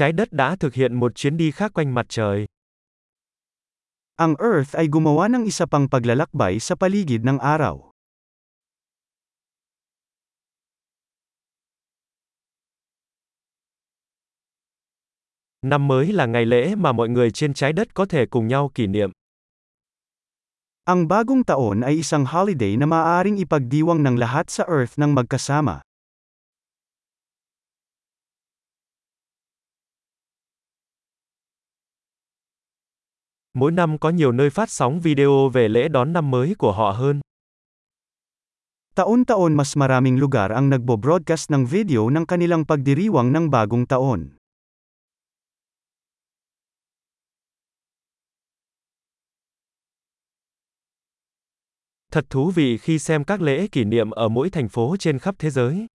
trái đất đã thực hiện một chuyến đi khác quanh mặt trời. Ang Earth ay gumawa ng isa pang paglalakbay sa paligid ng araw. Năm mới là ngày lễ mà mọi người trên trái đất có thể cùng nhau kỷ niệm. Ang bagong taon ay isang holiday na maaaring ipagdiwang ng lahat sa Earth ng magkasama. Mỗi năm có nhiều nơi phát sóng video về lễ đón năm mới của họ hơn. Taon-taon mas maraming lugar ang nagbo-broadcast ng video ng kanilang pagdiriwang ng bagong taon. Thật thú vị khi xem các lễ kỷ niệm ở mỗi thành phố trên khắp thế giới.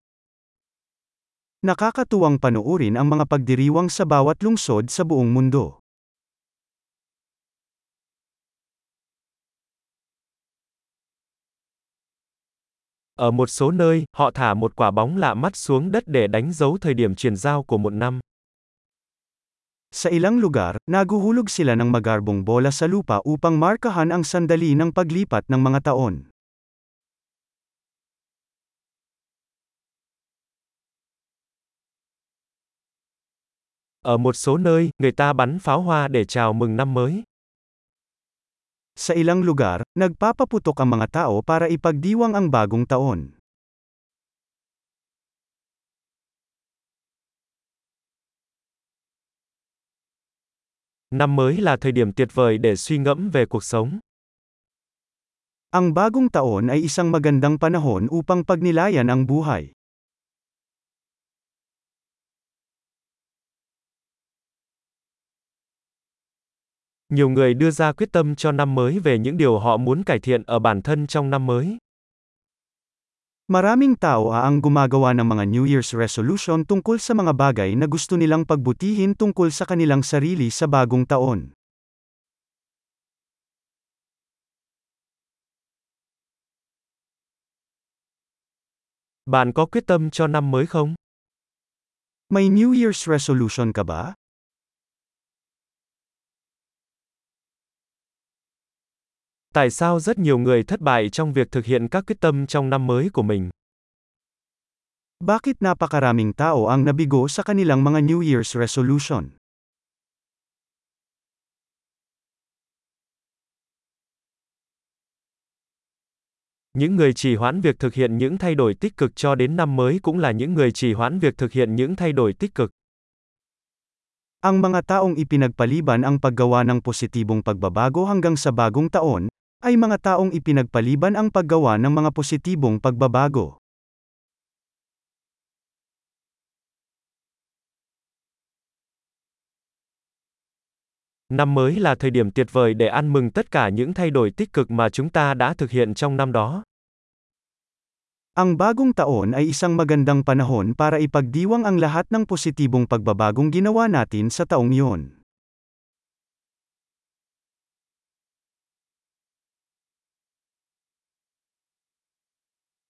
Nakakatuwang panoorin ang mga pagdiriwang sa bawat lungsod sa buong mundo. Ở một số nơi, họ thả một quả bóng lạ mắt xuống đất để đánh dấu thời điểm chuyển giao của một năm. Sa ilang lugar, naguhulog sila ng magarbong bola sa lupa upang markahan ang sandali ng paglipat ng mga taon. Ở một số nơi, người ta bắn pháo hoa để chào mừng năm mới. Sa ilang lugar, nagpapaputok ang mga tao para ipagdiwang ang bagong taon. Năm mới là thời điểm tuyệt vời để suy ngẫm về cuộc sống. Ang bagong taon ay isang magandang panahon upang pagnilayan ang buhay. Nhiều người đưa ra quyết tâm cho năm mới về những điều họ muốn cải thiện ở bản thân trong năm mới. Maraming tao ang gumagawa ng mga New Year's resolution tungkol sa mga bagay na gusto nilang pagbutihin tungkol sa kanilang sarili sa bagong taon. Bạn có quyết tâm cho năm mới không? May New Year's resolution ka ba? Tại sao rất nhiều người thất bại trong việc thực hiện các quyết tâm trong năm mới của mình? Bakit napakaraming tao ang nabigo sa kanilang mga New Year's resolution? Những người trì hoãn việc thực hiện những thay đổi tích cực cho đến năm mới cũng là những người trì hoãn việc thực hiện những thay đổi tích cực. Ang mga taong ipinagpaliban ang paggawa ng positibong pagbabago hanggang sa bagong taon, ay mga taong ipinagpaliban ang paggawa ng mga positibong pagbabago. Năm mới là thời điểm tuyệt vời để ăn mừng tất cả những thay đổi tích cực mà chúng ta đã thực hiện trong năm đó. Ang bagong taon ay isang magandang panahon para ipagdiwang ang lahat ng positibong pagbabagong ginawa natin sa taong iyon.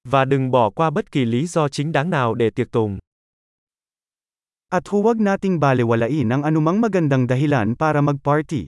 Và đừng bỏ qua bất kỳ lý do chính đáng nào để tiệc tùng. At huwag nating balewalain ang anumang magandang dahilan para magparty.